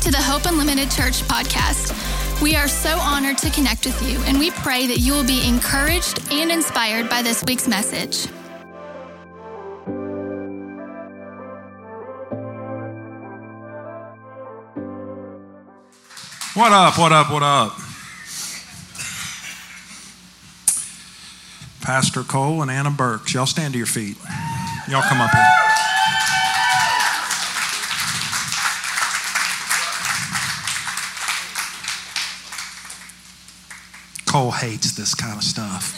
to the Hope Unlimited Church podcast. We are so honored to connect with you, and we pray that you will be encouraged and inspired by this week's message. What up, what up, what up? Pastor Cole and Anna Burks, y'all stand to your feet. Y'all come up here. Cole hates this kind of stuff,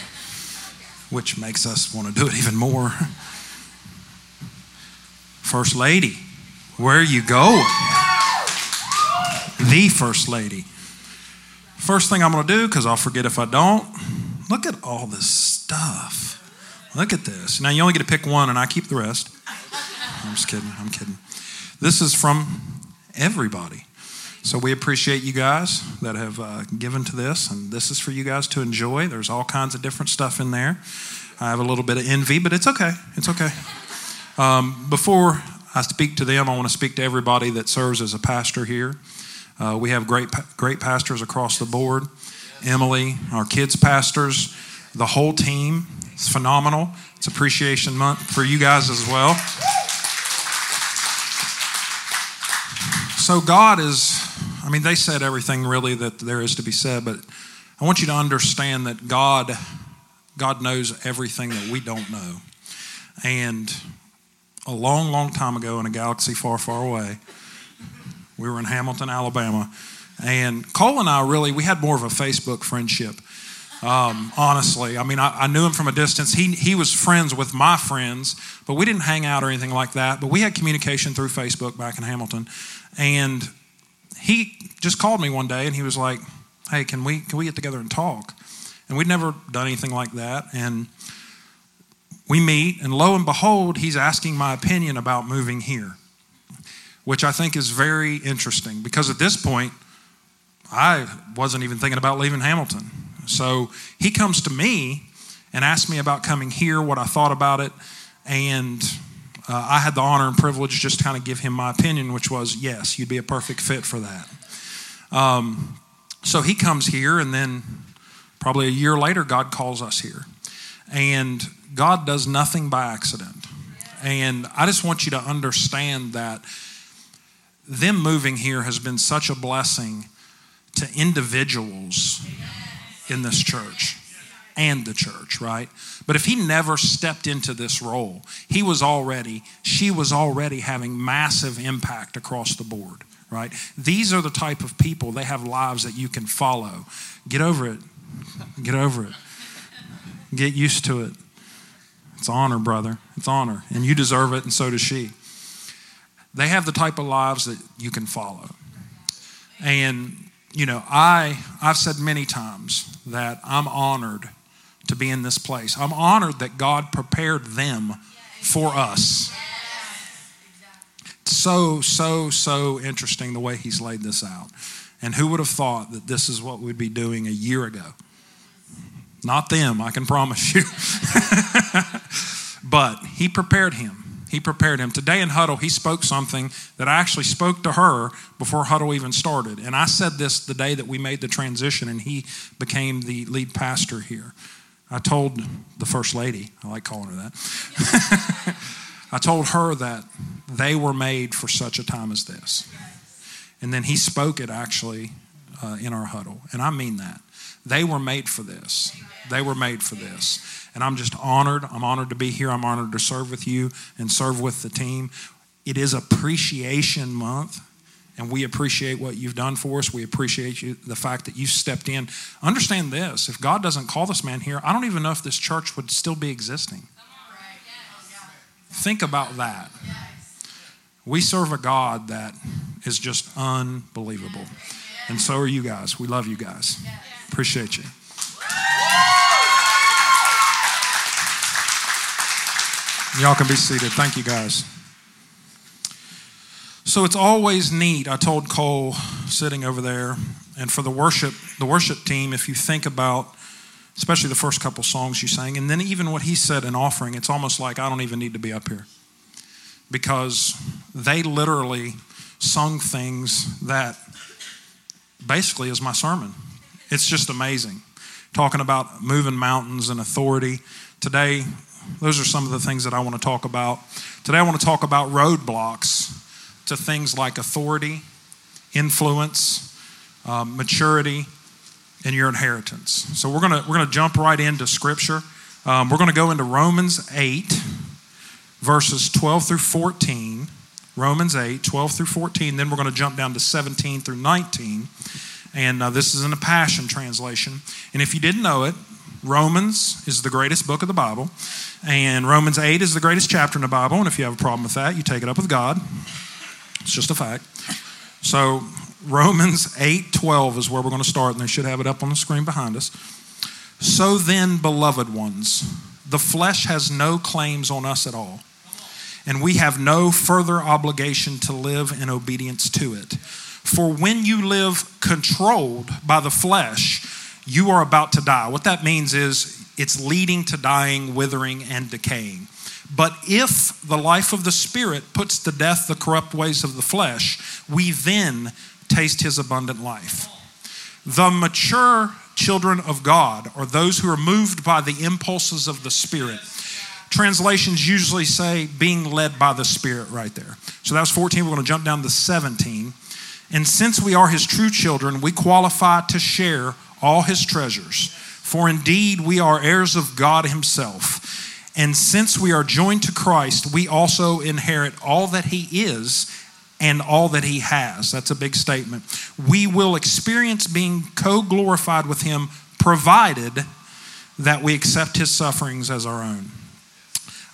which makes us want to do it even more. First Lady, where are you going? The First Lady. First thing I'm going to do, because I'll forget if I don't, look at all this stuff. Look at this. Now, you only get to pick one, and I keep the rest. I'm just kidding. I'm kidding. This is from everybody. So we appreciate you guys that have uh, given to this, and this is for you guys to enjoy. There's all kinds of different stuff in there. I have a little bit of envy, but it's okay. It's okay. Um, before I speak to them, I want to speak to everybody that serves as a pastor here. Uh, we have great, great pastors across the board. Emily, our kids' pastors, the whole team. It's phenomenal. It's Appreciation Month for you guys as well. So, God is, I mean, they said everything really that there is to be said, but I want you to understand that God, God knows everything that we don't know. And a long, long time ago in a galaxy far, far away, we were in Hamilton, Alabama. And Cole and I really, we had more of a Facebook friendship. Um, honestly, I mean, I, I, knew him from a distance. He, he was friends with my friends, but we didn't hang out or anything like that. But we had communication through Facebook back in Hamilton. And he just called me one day and he was like, Hey, can we, can we get together and talk? And we'd never done anything like that. And we meet, and lo and behold, he's asking my opinion about moving here, which I think is very interesting because at this point, I wasn't even thinking about leaving Hamilton. So he comes to me and asks me about coming here, what I thought about it, and uh, I had the honor and privilege just to kind of give him my opinion, which was yes, you'd be a perfect fit for that. Um, so he comes here, and then probably a year later, God calls us here. And God does nothing by accident. And I just want you to understand that them moving here has been such a blessing to individuals in this church and the church, right? But if he never stepped into this role, he was already, she was already having massive impact across the board, right? These are the type of people, they have lives that you can follow. Get over it. Get over it. Get used to it. It's honor, brother. It's honor. And you deserve it, and so does she. They have the type of lives that you can follow. And, you know, I, I've said many times that I'm honored to be in this place. I'm honored that God prepared them for us. So, so, so interesting the way He's laid this out. And who would have thought that this is what we'd be doing a year ago? Not them, I can promise you. but He prepared him. He prepared him. Today in Huddle, he spoke something that I actually spoke to her before Huddle even started. And I said this the day that we made the transition and he became the lead pastor here. I told the first lady, I like calling her that, I told her that they were made for such a time as this. And then he spoke it actually uh, in our huddle. And I mean that. They were made for this. They were made for this. And I'm just honored. I'm honored to be here. I'm honored to serve with you and serve with the team. It is Appreciation Month, and we appreciate what you've done for us. We appreciate you, the fact that you stepped in. Understand this if God doesn't call this man here, I don't even know if this church would still be existing. Think about that. We serve a God that is just unbelievable. And so are you guys. We love you guys. Appreciate you. Y'all can be seated. Thank you, guys. So it's always neat. I told Cole sitting over there, and for the worship, the worship team, if you think about, especially the first couple songs you sang, and then even what he said in offering, it's almost like I don't even need to be up here because they literally sung things that basically is my sermon. It's just amazing. Talking about moving mountains and authority. Today, those are some of the things that I want to talk about. Today, I want to talk about roadblocks to things like authority, influence, um, maturity, and your inheritance. So we're gonna we're gonna jump right into Scripture. Um, we're gonna go into Romans eight, verses twelve through fourteen. Romans 8, 12 through 14. Then we're going to jump down to 17 through 19. And uh, this is in a Passion translation. And if you didn't know it, Romans is the greatest book of the Bible. And Romans 8 is the greatest chapter in the Bible. And if you have a problem with that, you take it up with God. It's just a fact. So Romans 8 12 is where we're going to start, and they should have it up on the screen behind us. So then, beloved ones, the flesh has no claims on us at all, and we have no further obligation to live in obedience to it. For when you live controlled by the flesh, you are about to die. What that means is it's leading to dying, withering, and decaying. But if the life of the Spirit puts to death the corrupt ways of the flesh, we then taste his abundant life. The mature children of God are those who are moved by the impulses of the Spirit. Translations usually say being led by the Spirit right there. So that was 14. We're going to jump down to 17. And since we are his true children, we qualify to share all his treasures. For indeed, we are heirs of God himself. And since we are joined to Christ, we also inherit all that he is and all that he has. That's a big statement. We will experience being co glorified with him, provided that we accept his sufferings as our own.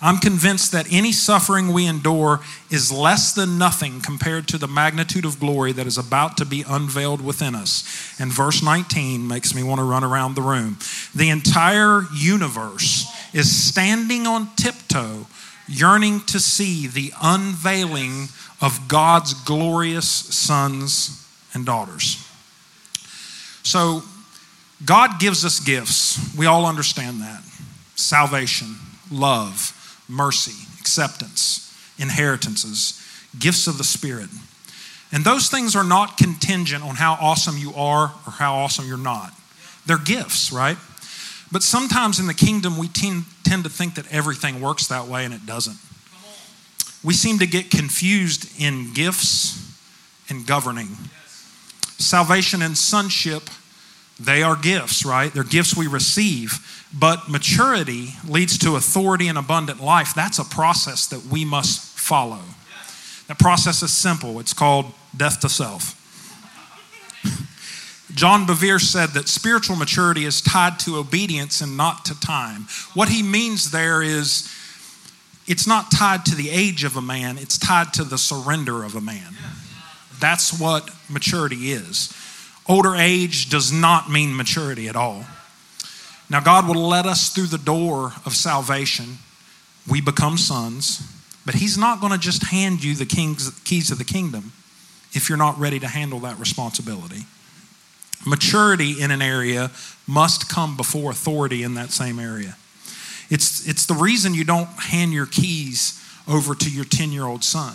I'm convinced that any suffering we endure is less than nothing compared to the magnitude of glory that is about to be unveiled within us. And verse 19 makes me want to run around the room. The entire universe is standing on tiptoe, yearning to see the unveiling of God's glorious sons and daughters. So, God gives us gifts. We all understand that salvation, love, mercy, acceptance, inheritances, gifts of the Spirit. And those things are not contingent on how awesome you are or how awesome you're not. They're gifts, right? But sometimes in the kingdom, we tend, tend to think that everything works that way, and it doesn't. We seem to get confused in gifts and governing. Salvation and sonship, they are gifts, right? They're gifts we receive. But maturity leads to authority and abundant life. That's a process that we must follow. That process is simple it's called death to self. John Bevere said that spiritual maturity is tied to obedience and not to time. What he means there is it's not tied to the age of a man, it's tied to the surrender of a man. That's what maturity is. Older age does not mean maturity at all. Now, God will let us through the door of salvation. We become sons, but He's not going to just hand you the king's, keys of the kingdom if you're not ready to handle that responsibility. Maturity in an area must come before authority in that same area. It's, it's the reason you don't hand your keys over to your 10 year old son.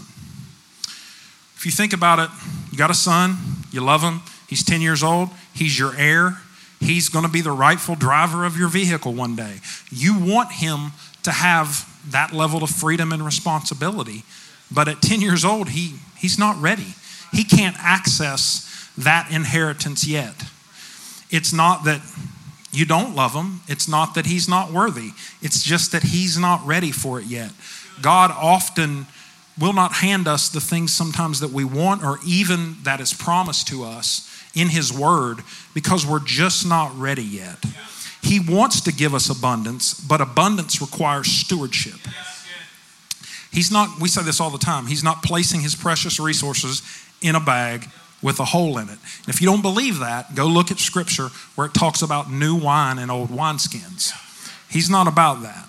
If you think about it, you got a son, you love him, he's 10 years old, he's your heir, he's going to be the rightful driver of your vehicle one day. You want him to have that level of freedom and responsibility. But at 10 years old, he, he's not ready. He can't access that inheritance yet. It's not that you don't love him, it's not that he's not worthy, it's just that he's not ready for it yet. God often will not hand us the things sometimes that we want or even that is promised to us in his word because we're just not ready yet. He wants to give us abundance, but abundance requires stewardship. He's not, we say this all the time, he's not placing his precious resources in a bag with a hole in it. And if you don't believe that, go look at scripture where it talks about new wine and old wineskins. He's not about that.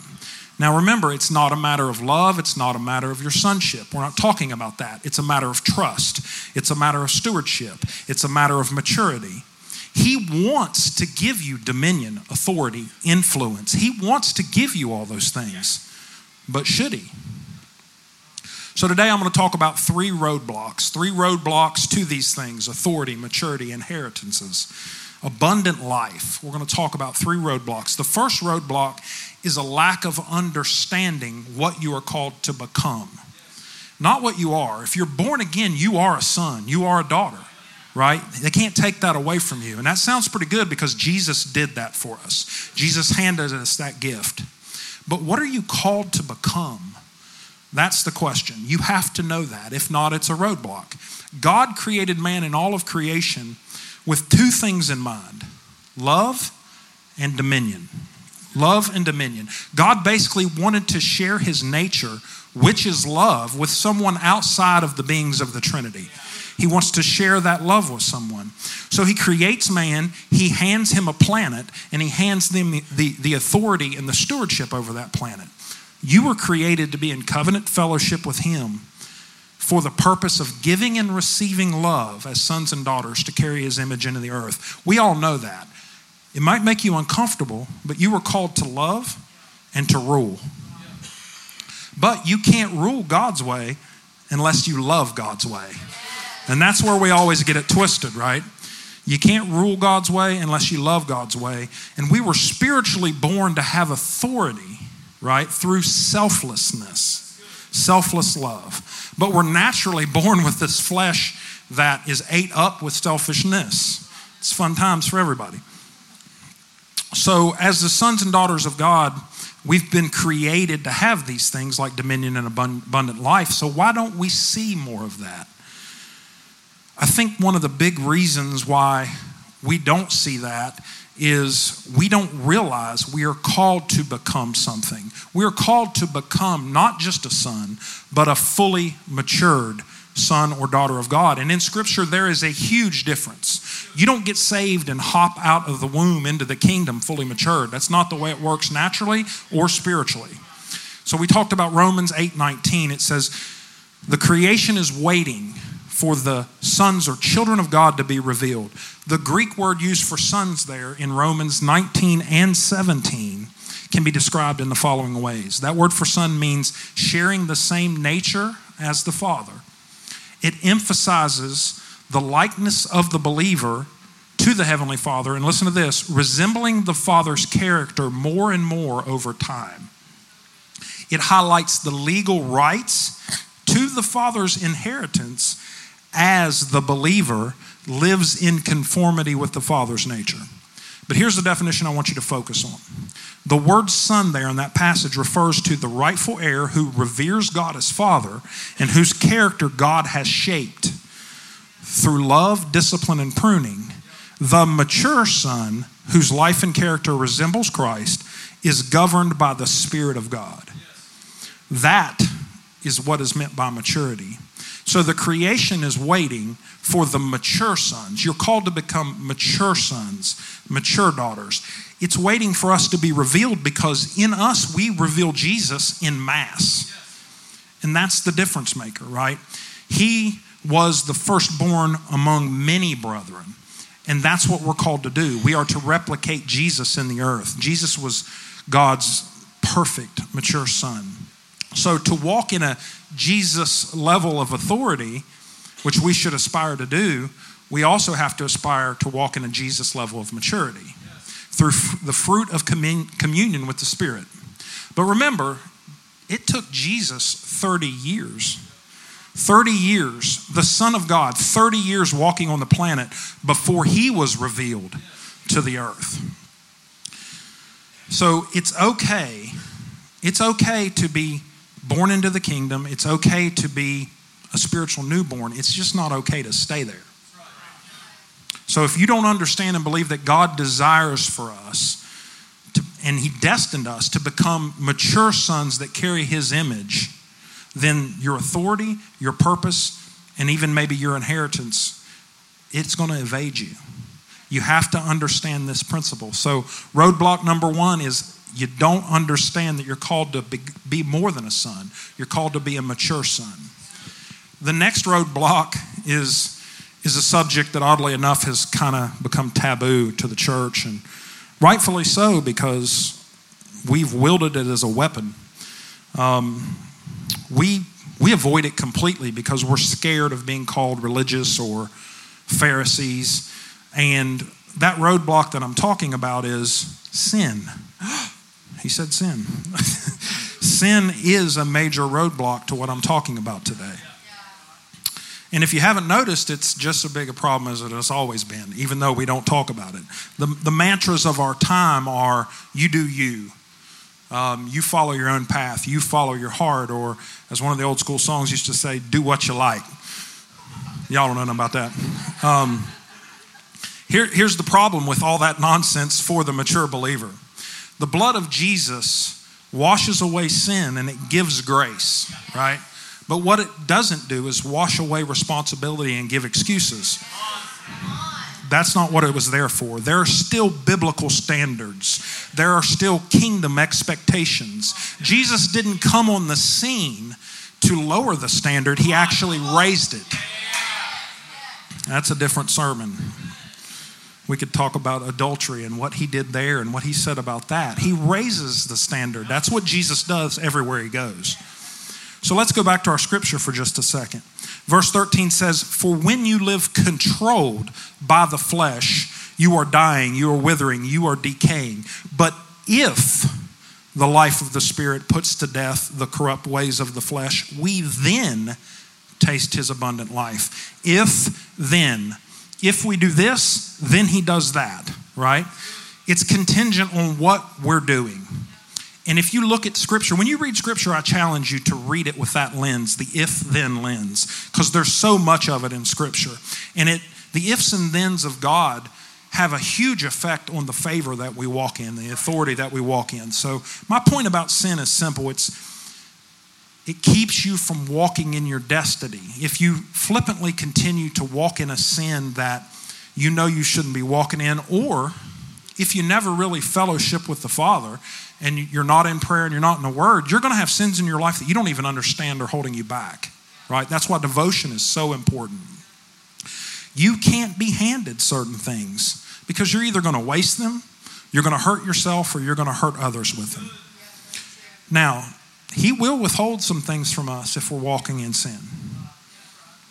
Now remember, it's not a matter of love, it's not a matter of your sonship. We're not talking about that. It's a matter of trust, it's a matter of stewardship, it's a matter of maturity. He wants to give you dominion, authority, influence. He wants to give you all those things. But should he? So today I'm going to talk about three roadblocks, three roadblocks to these things authority, maturity, inheritances, abundant life. We're going to talk about three roadblocks. The first roadblock is a lack of understanding what you are called to become, not what you are. If you're born again, you are a son, you are a daughter right? They can't take that away from you. And that sounds pretty good because Jesus did that for us. Jesus handed us that gift. But what are you called to become? That's the question. You have to know that. If not, it's a roadblock. God created man in all of creation with two things in mind love and dominion. Love and dominion. God basically wanted to share his nature, which is love, with someone outside of the beings of the Trinity. He wants to share that love with someone. So he creates man, he hands him a planet, and he hands them the, the, the authority and the stewardship over that planet. You were created to be in covenant fellowship with Him for the purpose of giving and receiving love as sons and daughters to carry His image into the earth. We all know that. It might make you uncomfortable, but you were called to love and to rule. But you can't rule God's way unless you love God's way. And that's where we always get it twisted, right? You can't rule God's way unless you love God's way. And we were spiritually born to have authority right? Through selflessness, selfless love. But we're naturally born with this flesh that is ate up with selfishness. It's fun times for everybody. So, as the sons and daughters of God, we've been created to have these things like dominion and abundant life. So, why don't we see more of that? I think one of the big reasons why we don't see that is we don't realize we are called to become something. We are called to become not just a son, but a fully matured son or daughter of God. And in Scripture, there is a huge difference. You don't get saved and hop out of the womb into the kingdom fully matured. That's not the way it works naturally or spiritually. So we talked about Romans 8 19. It says, The creation is waiting for the sons or children of God to be revealed. The Greek word used for sons there in Romans 19 and 17 can be described in the following ways. That word for son means sharing the same nature as the Father. It emphasizes the likeness of the believer to the Heavenly Father, and listen to this resembling the Father's character more and more over time. It highlights the legal rights to the Father's inheritance as the believer lives in conformity with the Father's nature. But here's the definition I want you to focus on. The word son there in that passage refers to the rightful heir who reveres God as Father and whose character God has shaped through love, discipline, and pruning. The mature son, whose life and character resembles Christ, is governed by the Spirit of God. That is what is meant by maturity. So the creation is waiting for the mature sons. You're called to become mature sons, mature daughters. It's waiting for us to be revealed because in us we reveal Jesus in mass. And that's the difference maker, right? He was the firstborn among many brethren. And that's what we're called to do. We are to replicate Jesus in the earth. Jesus was God's perfect, mature son. So to walk in a Jesus level of authority, which we should aspire to do, we also have to aspire to walk in a Jesus level of maturity through the fruit of communion with the Spirit. But remember, it took Jesus 30 years. 30 years, the Son of God, 30 years walking on the planet before he was revealed to the earth. So it's okay. It's okay to be born into the kingdom. It's okay to be a spiritual newborn. It's just not okay to stay there. So if you don't understand and believe that God desires for us, to, and He destined us to become mature sons that carry His image, then your authority, your purpose, and even maybe your inheritance, it's going to evade you. You have to understand this principle. So, roadblock number one is you don't understand that you're called to be, be more than a son. You're called to be a mature son. The next roadblock is, is a subject that, oddly enough, has kind of become taboo to the church, and rightfully so because we've wielded it as a weapon. Um, we, We avoid it completely because we're scared of being called religious or Pharisees. And that roadblock that I'm talking about is sin. he said sin. sin is a major roadblock to what I'm talking about today. And if you haven't noticed, it's just as big a problem as it has always been, even though we don't talk about it. The, the mantras of our time are you do you. Um, you follow your own path. You follow your heart. Or, as one of the old school songs used to say, do what you like. Y'all don't know nothing about that. Um, here, here's the problem with all that nonsense for the mature believer the blood of Jesus washes away sin and it gives grace, right? But what it doesn't do is wash away responsibility and give excuses. That's not what it was there for. There are still biblical standards. There are still kingdom expectations. Jesus didn't come on the scene to lower the standard, He actually raised it. That's a different sermon. We could talk about adultery and what he did there and what he said about that. He raises the standard. That's what Jesus does everywhere he goes. So let's go back to our scripture for just a second. Verse 13 says, For when you live controlled by the flesh, you are dying, you are withering, you are decaying. But if the life of the Spirit puts to death the corrupt ways of the flesh, we then taste his abundant life. If then, if we do this, then he does that, right? It's contingent on what we're doing. And if you look at scripture, when you read scripture, I challenge you to read it with that lens, the if then lens, because there's so much of it in scripture. And it the ifs and thens of God have a huge effect on the favor that we walk in, the authority that we walk in. So my point about sin is simple. It's it keeps you from walking in your destiny. If you flippantly continue to walk in a sin that you know you shouldn't be walking in, or if you never really fellowship with the Father and you're not in prayer and you're not in the Word, you're going to have sins in your life that you don't even understand are holding you back, right? That's why devotion is so important. You can't be handed certain things because you're either going to waste them, you're going to hurt yourself, or you're going to hurt others with them. Now, He will withhold some things from us if we're walking in sin.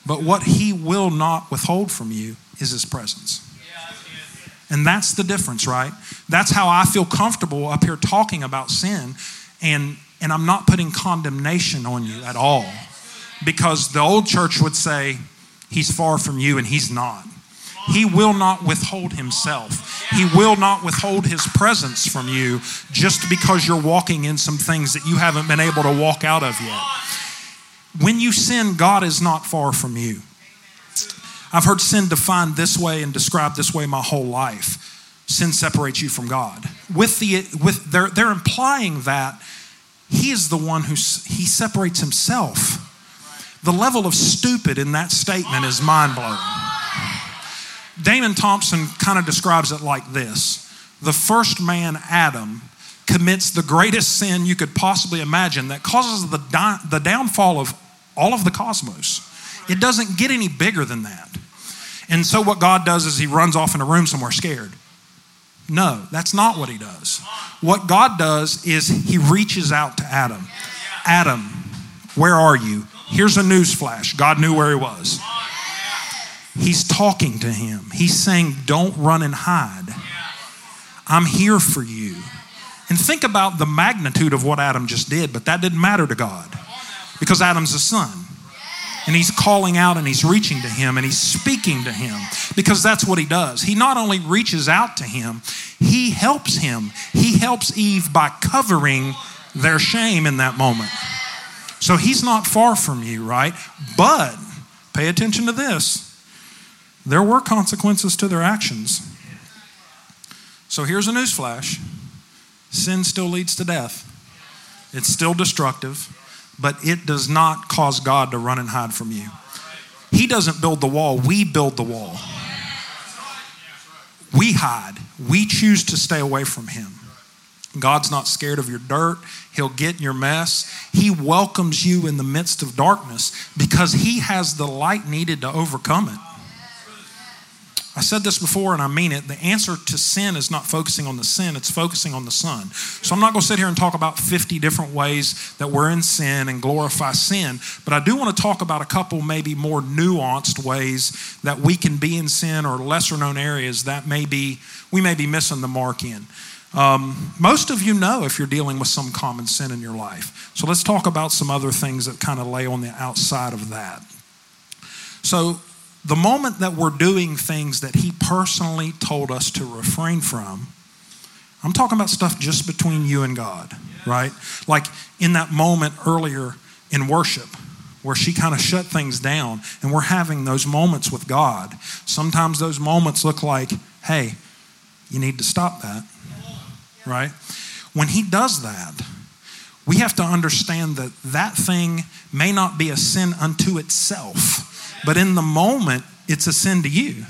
But what He will not withhold from you is His presence. And that's the difference, right? That's how I feel comfortable up here talking about sin. And, and I'm not putting condemnation on you at all. Because the old church would say, He's far from you, and He's not. He will not withhold Himself. He will not withhold His presence from you just because you're walking in some things that you haven't been able to walk out of yet. When you sin, God is not far from you. I've heard sin defined this way and described this way my whole life. Sin separates you from God. With the with they're they're implying that he is the one who he separates himself. The level of stupid in that statement is mind blowing. Damon Thompson kind of describes it like this The first man, Adam, commits the greatest sin you could possibly imagine that causes the, di- the downfall of all of the cosmos. It doesn't get any bigger than that. And so what God does is he runs off in a room somewhere scared. No, that's not what he does. What God does is he reaches out to Adam. Adam, where are you? Here's a news flash. God knew where he was. He's talking to him. He's saying, Don't run and hide. I'm here for you. And think about the magnitude of what Adam just did, but that didn't matter to God because Adam's a son and he's calling out and he's reaching to him and he's speaking to him because that's what he does. He not only reaches out to him, he helps him. He helps Eve by covering their shame in that moment. So he's not far from you, right? But pay attention to this there were consequences to their actions. So here's a newsflash sin still leads to death, it's still destructive but it does not cause God to run and hide from you. He doesn't build the wall, we build the wall. We hide, we choose to stay away from Him. God's not scared of your dirt. He'll get in your mess. He welcomes you in the midst of darkness because He has the light needed to overcome it. I said this before and I mean it. The answer to sin is not focusing on the sin, it's focusing on the Son. So I'm not going to sit here and talk about 50 different ways that we're in sin and glorify sin, but I do want to talk about a couple maybe more nuanced ways that we can be in sin or lesser known areas that maybe we may be missing the mark in. Um, most of you know if you're dealing with some common sin in your life. So let's talk about some other things that kind of lay on the outside of that. So, the moment that we're doing things that He personally told us to refrain from, I'm talking about stuff just between you and God, right? Like in that moment earlier in worship, where she kind of shut things down and we're having those moments with God. Sometimes those moments look like, hey, you need to stop that right? When he does that, we have to understand that that thing may not be a sin unto itself, but in the moment, it's a sin to you.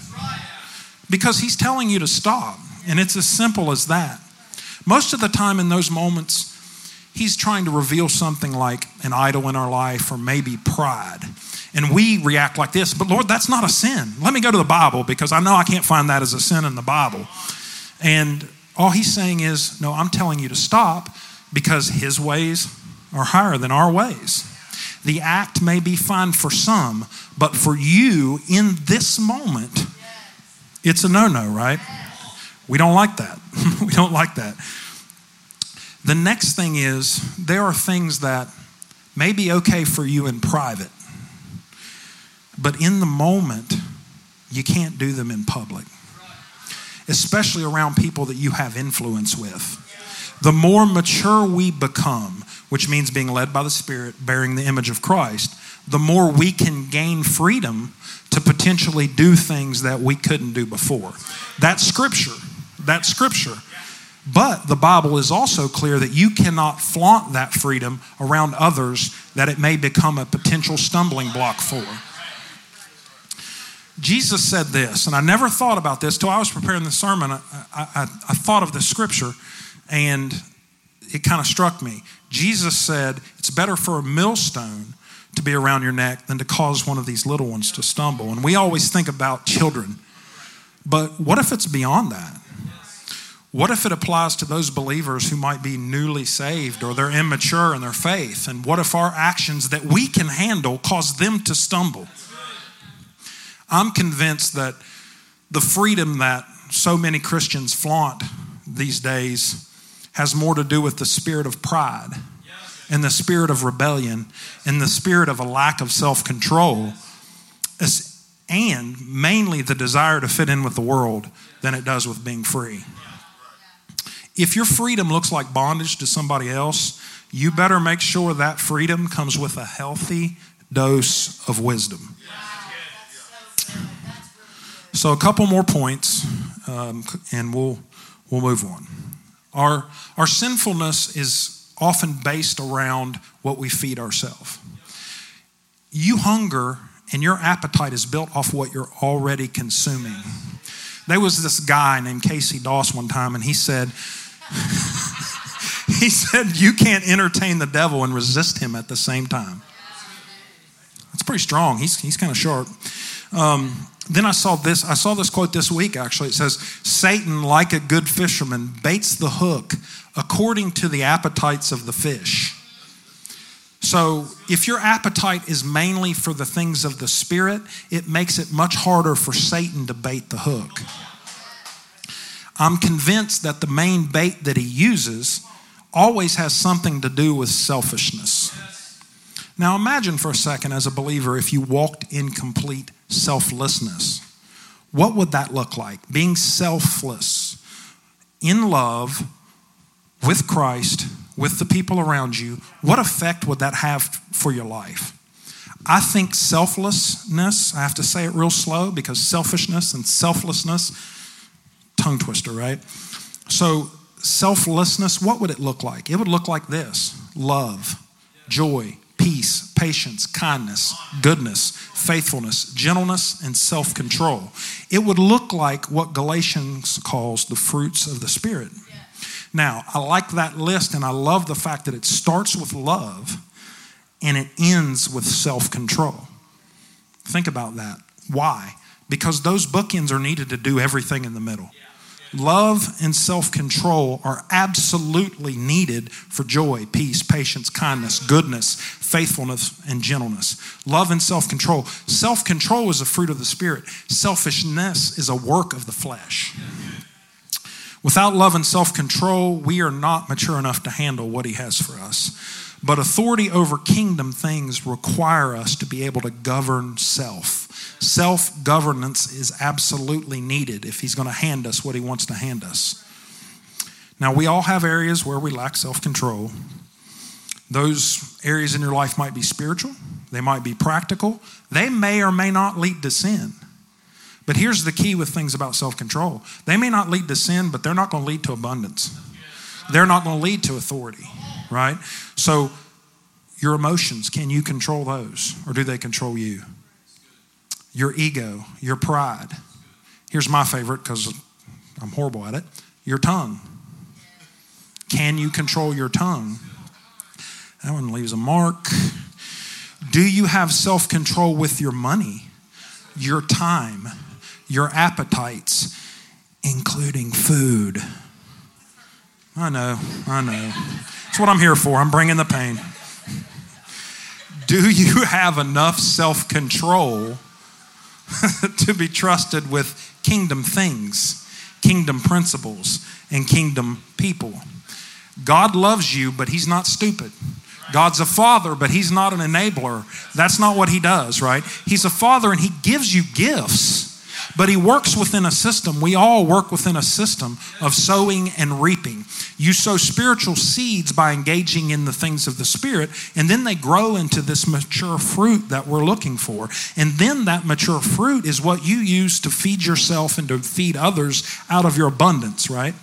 Because he's telling you to stop, and it's as simple as that. Most of the time, in those moments, he's trying to reveal something like an idol in our life or maybe pride. And we react like this, but Lord, that's not a sin. Let me go to the Bible because I know I can't find that as a sin in the Bible. And all he's saying is, no, I'm telling you to stop because his ways are higher than our ways. The act may be fine for some, but for you in this moment, it's a no no, right? We don't like that. we don't like that. The next thing is there are things that may be okay for you in private, but in the moment, you can't do them in public especially around people that you have influence with. The more mature we become, which means being led by the Spirit, bearing the image of Christ, the more we can gain freedom to potentially do things that we couldn't do before. That's scripture. That's scripture. But the Bible is also clear that you cannot flaunt that freedom around others that it may become a potential stumbling block for. Jesus said this, and I never thought about this till I was preparing the sermon. I, I, I thought of the scripture, and it kind of struck me. Jesus said, It's better for a millstone to be around your neck than to cause one of these little ones to stumble. And we always think about children, but what if it's beyond that? What if it applies to those believers who might be newly saved or they're immature in their faith? And what if our actions that we can handle cause them to stumble? I'm convinced that the freedom that so many Christians flaunt these days has more to do with the spirit of pride and the spirit of rebellion and the spirit of a lack of self control, and mainly the desire to fit in with the world than it does with being free. If your freedom looks like bondage to somebody else, you better make sure that freedom comes with a healthy dose of wisdom. So, a couple more points, um, and we'll, we'll move on. Our, our sinfulness is often based around what we feed ourselves. You hunger, and your appetite is built off what you're already consuming. There was this guy named Casey Doss one time, and he said, he said, You can't entertain the devil and resist him at the same time. That's pretty strong. He's, he's kind of sharp. Um, then I saw this. I saw this quote this week. Actually, it says, "Satan, like a good fisherman, baits the hook according to the appetites of the fish." So, if your appetite is mainly for the things of the spirit, it makes it much harder for Satan to bait the hook. I'm convinced that the main bait that he uses always has something to do with selfishness. Now, imagine for a second, as a believer, if you walked in complete selflessness. What would that look like? Being selfless, in love, with Christ, with the people around you. What effect would that have for your life? I think selflessness, I have to say it real slow because selfishness and selflessness, tongue twister, right? So, selflessness, what would it look like? It would look like this love, joy, peace, patience, kindness, goodness, faithfulness, gentleness, and self control. It would look like what Galatians calls the fruits of the Spirit. Now, I like that list and I love the fact that it starts with love and it ends with self control. Think about that. Why? because those bookends are needed to do everything in the middle. Love and self control are absolutely needed for joy, peace, patience, kindness, goodness, faithfulness, and gentleness. Love and self control. Self control is a fruit of the Spirit, selfishness is a work of the flesh. Without love and self control, we are not mature enough to handle what He has for us. But authority over kingdom things require us to be able to govern self. Self governance is absolutely needed if He's going to hand us what He wants to hand us. Now, we all have areas where we lack self control. Those areas in your life might be spiritual, they might be practical, they may or may not lead to sin. But here's the key with things about self control they may not lead to sin, but they're not going to lead to abundance. They're not going to lead to authority, right? So, your emotions, can you control those or do they control you? Your ego, your pride. Here's my favorite because I'm horrible at it your tongue. Can you control your tongue? That one leaves a mark. Do you have self control with your money, your time, your appetites, including food. I know, I know. That's what I'm here for. I'm bringing the pain. Do you have enough self control to be trusted with kingdom things, kingdom principles, and kingdom people? God loves you, but He's not stupid. God's a father, but He's not an enabler. That's not what He does, right? He's a father and He gives you gifts but he works within a system. We all work within a system of sowing and reaping. You sow spiritual seeds by engaging in the things of the Spirit, and then they grow into this mature fruit that we're looking for. And then that mature fruit is what you use to feed yourself and to feed others out of your abundance, right?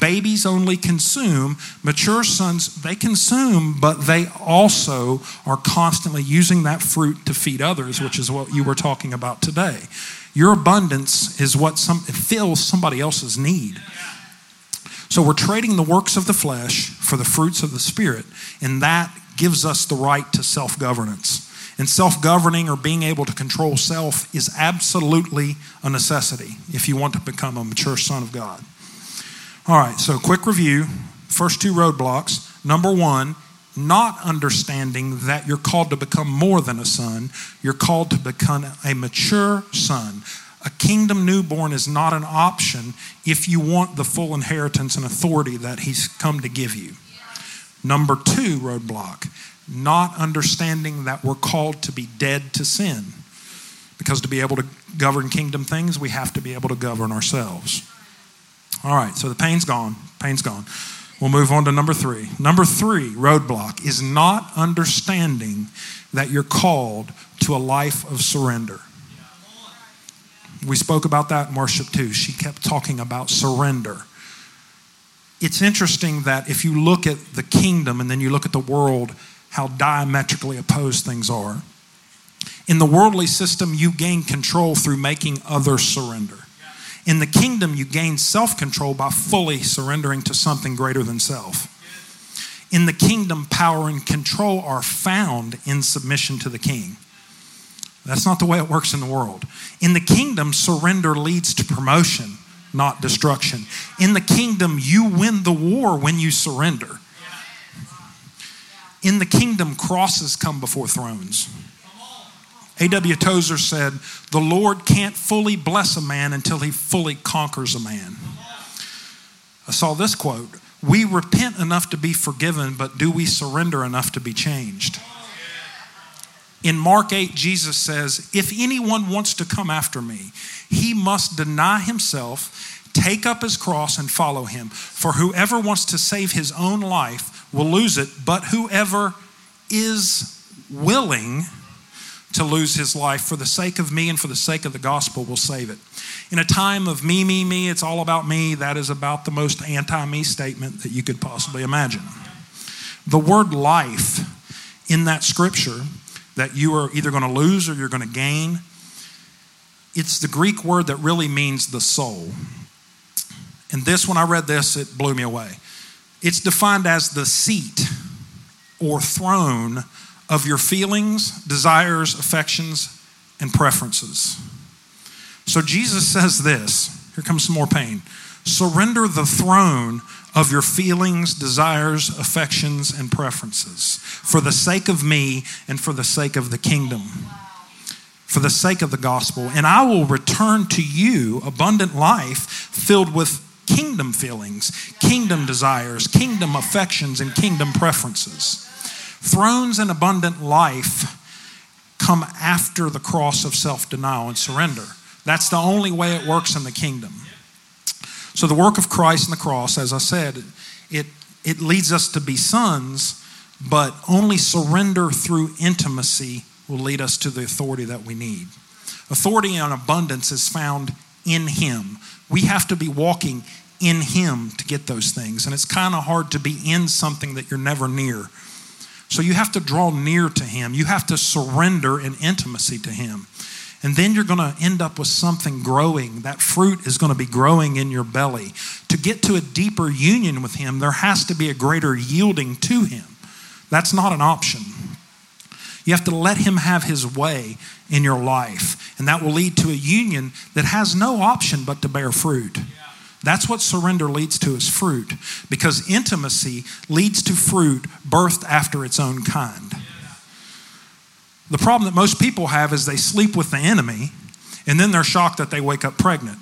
Babies only consume, mature sons, they consume, but they also are constantly using that fruit to feed others, which is what you were talking about today. Your abundance is what some, fills somebody else's need. So we're trading the works of the flesh for the fruits of the Spirit, and that gives us the right to self governance. And self governing or being able to control self is absolutely a necessity if you want to become a mature son of God. All right, so quick review. First two roadblocks. Number one, not understanding that you're called to become more than a son, you're called to become a mature son. A kingdom newborn is not an option if you want the full inheritance and authority that he's come to give you. Number two roadblock, not understanding that we're called to be dead to sin. Because to be able to govern kingdom things, we have to be able to govern ourselves. All right, so the pain's gone. Pain's gone. We'll move on to number three. Number three roadblock is not understanding that you're called to a life of surrender. We spoke about that in worship too. She kept talking about surrender. It's interesting that if you look at the kingdom and then you look at the world, how diametrically opposed things are. In the worldly system, you gain control through making others surrender. In the kingdom, you gain self control by fully surrendering to something greater than self. In the kingdom, power and control are found in submission to the king. That's not the way it works in the world. In the kingdom, surrender leads to promotion, not destruction. In the kingdom, you win the war when you surrender. In the kingdom, crosses come before thrones. A.W. Tozer said, The Lord can't fully bless a man until he fully conquers a man. I saw this quote We repent enough to be forgiven, but do we surrender enough to be changed? In Mark 8, Jesus says, If anyone wants to come after me, he must deny himself, take up his cross, and follow him. For whoever wants to save his own life will lose it, but whoever is willing to lose his life for the sake of me and for the sake of the gospel will save it. In a time of me, me, me, it's all about me, that is about the most anti me statement that you could possibly imagine. The word life in that scripture that you are either going to lose or you're going to gain, it's the Greek word that really means the soul. And this, when I read this, it blew me away. It's defined as the seat or throne of your feelings, desires, affections, and preferences. So Jesus says this here comes some more pain. Surrender the throne of your feelings, desires, affections, and preferences for the sake of me and for the sake of the kingdom, for the sake of the gospel. And I will return to you abundant life filled with kingdom feelings, kingdom desires, kingdom affections, and kingdom preferences. Thrones and abundant life come after the cross of self denial and surrender. That's the only way it works in the kingdom. So, the work of Christ and the cross, as I said, it, it leads us to be sons, but only surrender through intimacy will lead us to the authority that we need. Authority and abundance is found in Him. We have to be walking in Him to get those things. And it's kind of hard to be in something that you're never near. So you have to draw near to Him. You have to surrender in intimacy to Him. And then you're going to end up with something growing. That fruit is going to be growing in your belly. To get to a deeper union with Him, there has to be a greater yielding to Him. That's not an option. You have to let Him have His way in your life. And that will lead to a union that has no option but to bear fruit. That's what surrender leads to is fruit because intimacy leads to fruit birthed after its own kind. The problem that most people have is they sleep with the enemy and then they're shocked that they wake up pregnant.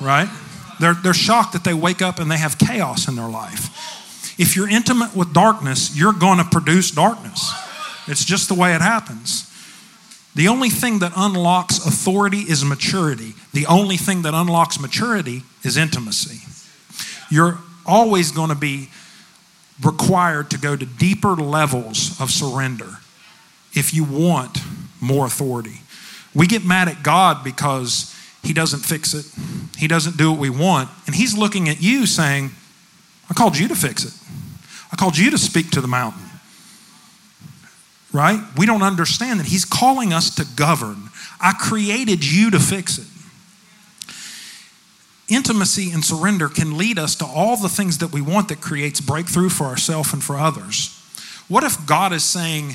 Right? They're, they're shocked that they wake up and they have chaos in their life. If you're intimate with darkness, you're going to produce darkness. It's just the way it happens. The only thing that unlocks authority is maturity. The only thing that unlocks maturity is intimacy. You're always going to be required to go to deeper levels of surrender if you want more authority. We get mad at God because He doesn't fix it, He doesn't do what we want, and He's looking at you saying, I called you to fix it, I called you to speak to the mountain right? We don't understand that He's calling us to govern. I created you to fix it. Intimacy and surrender can lead us to all the things that we want that creates breakthrough for ourselves and for others. What if God is saying,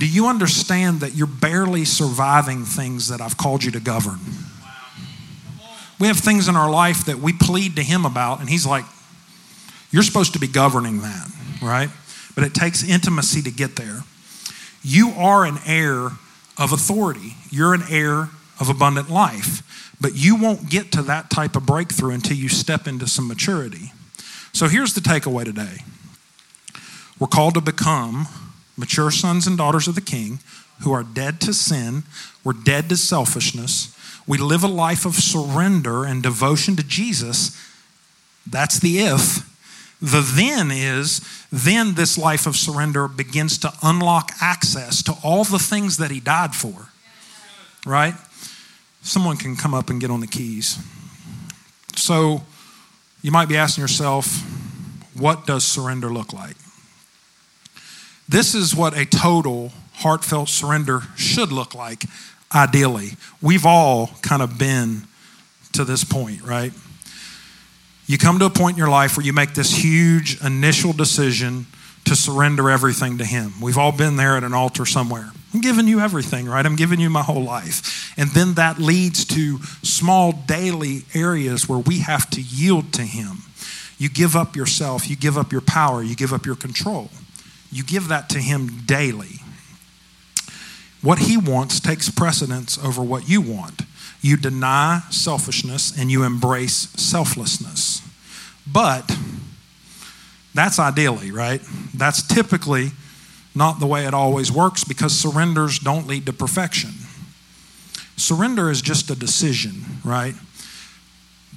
Do you understand that you're barely surviving things that I've called you to govern? We have things in our life that we plead to Him about, and He's like, You're supposed to be governing that, right? But it takes intimacy to get there. You are an heir of authority, you're an heir of abundant life, but you won't get to that type of breakthrough until you step into some maturity. So here's the takeaway today we're called to become mature sons and daughters of the King who are dead to sin, we're dead to selfishness. We live a life of surrender and devotion to Jesus. That's the if. The then is, then this life of surrender begins to unlock access to all the things that he died for. Right? Someone can come up and get on the keys. So you might be asking yourself, what does surrender look like? This is what a total heartfelt surrender should look like, ideally. We've all kind of been to this point, right? You come to a point in your life where you make this huge initial decision to surrender everything to Him. We've all been there at an altar somewhere. I'm giving you everything, right? I'm giving you my whole life. And then that leads to small daily areas where we have to yield to Him. You give up yourself, you give up your power, you give up your control. You give that to Him daily. What He wants takes precedence over what you want. You deny selfishness and you embrace selflessness. But that's ideally, right? That's typically not the way it always works because surrenders don't lead to perfection. Surrender is just a decision, right?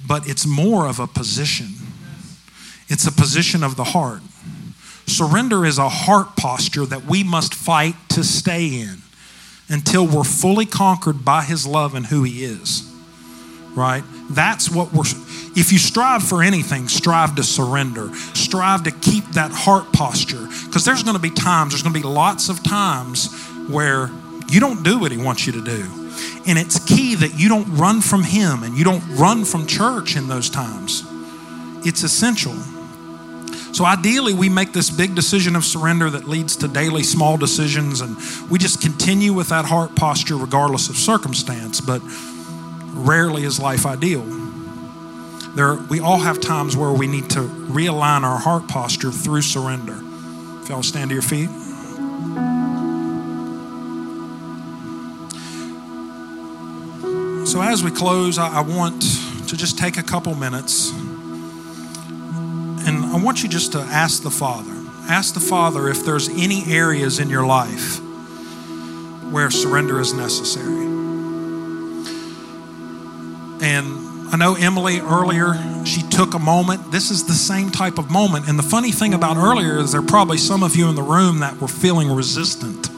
But it's more of a position. It's a position of the heart. Surrender is a heart posture that we must fight to stay in until we're fully conquered by His love and who He is. Right? That's what we're. If you strive for anything, strive to surrender. Strive to keep that heart posture. Because there's going to be times, there's going to be lots of times where you don't do what He wants you to do. And it's key that you don't run from Him and you don't run from church in those times. It's essential. So ideally, we make this big decision of surrender that leads to daily small decisions, and we just continue with that heart posture regardless of circumstance. But rarely is life ideal. There, we all have times where we need to realign our heart posture through surrender. If y'all stand to your feet. So, as we close, I, I want to just take a couple minutes and I want you just to ask the Father. Ask the Father if there's any areas in your life where surrender is necessary. And I know Emily earlier, she took a moment. This is the same type of moment. And the funny thing about earlier is there are probably some of you in the room that were feeling resistant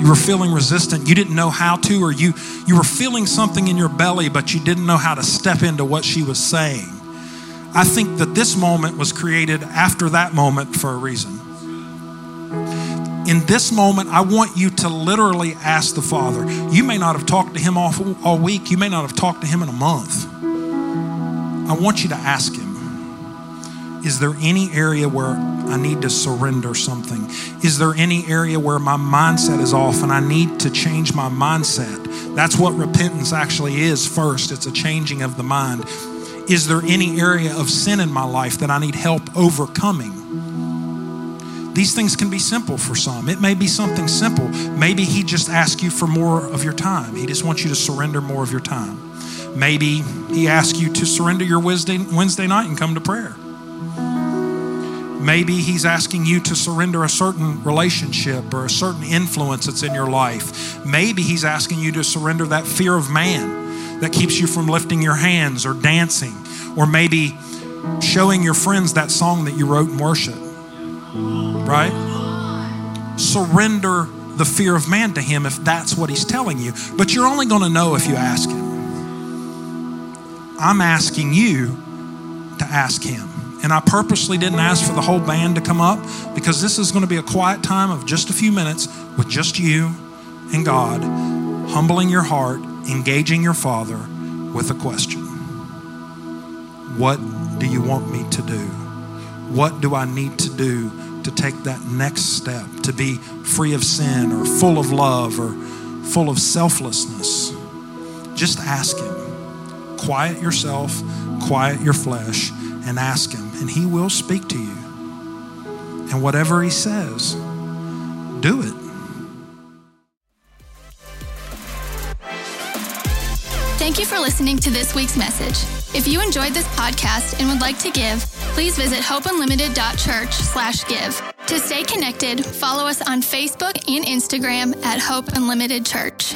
you were feeling resistant you didn't know how to or you you were feeling something in your belly but you didn't know how to step into what she was saying i think that this moment was created after that moment for a reason in this moment i want you to literally ask the father you may not have talked to him all, all week you may not have talked to him in a month i want you to ask him is there any area where I need to surrender something? Is there any area where my mindset is off and I need to change my mindset? That's what repentance actually is first. It's a changing of the mind. Is there any area of sin in my life that I need help overcoming? These things can be simple for some. It may be something simple. Maybe He just asks you for more of your time. He just wants you to surrender more of your time. Maybe He asks you to surrender your Wednesday, Wednesday night and come to prayer. Maybe He's asking you to surrender a certain relationship or a certain influence that's in your life. Maybe He's asking you to surrender that fear of man that keeps you from lifting your hands or dancing, or maybe showing your friends that song that you wrote in worship. Right? Surrender the fear of man to Him if that's what He's telling you. But you're only going to know if you ask Him. I'm asking you to ask Him. And I purposely didn't ask for the whole band to come up because this is going to be a quiet time of just a few minutes with just you and God, humbling your heart, engaging your Father with a question What do you want me to do? What do I need to do to take that next step, to be free of sin or full of love or full of selflessness? Just ask Him. Quiet yourself, quiet your flesh, and ask Him and He will speak to you. And whatever He says, do it. Thank you for listening to this week's message. If you enjoyed this podcast and would like to give, please visit hopeunlimited.church slash give. To stay connected, follow us on Facebook and Instagram at Hope Unlimited Church.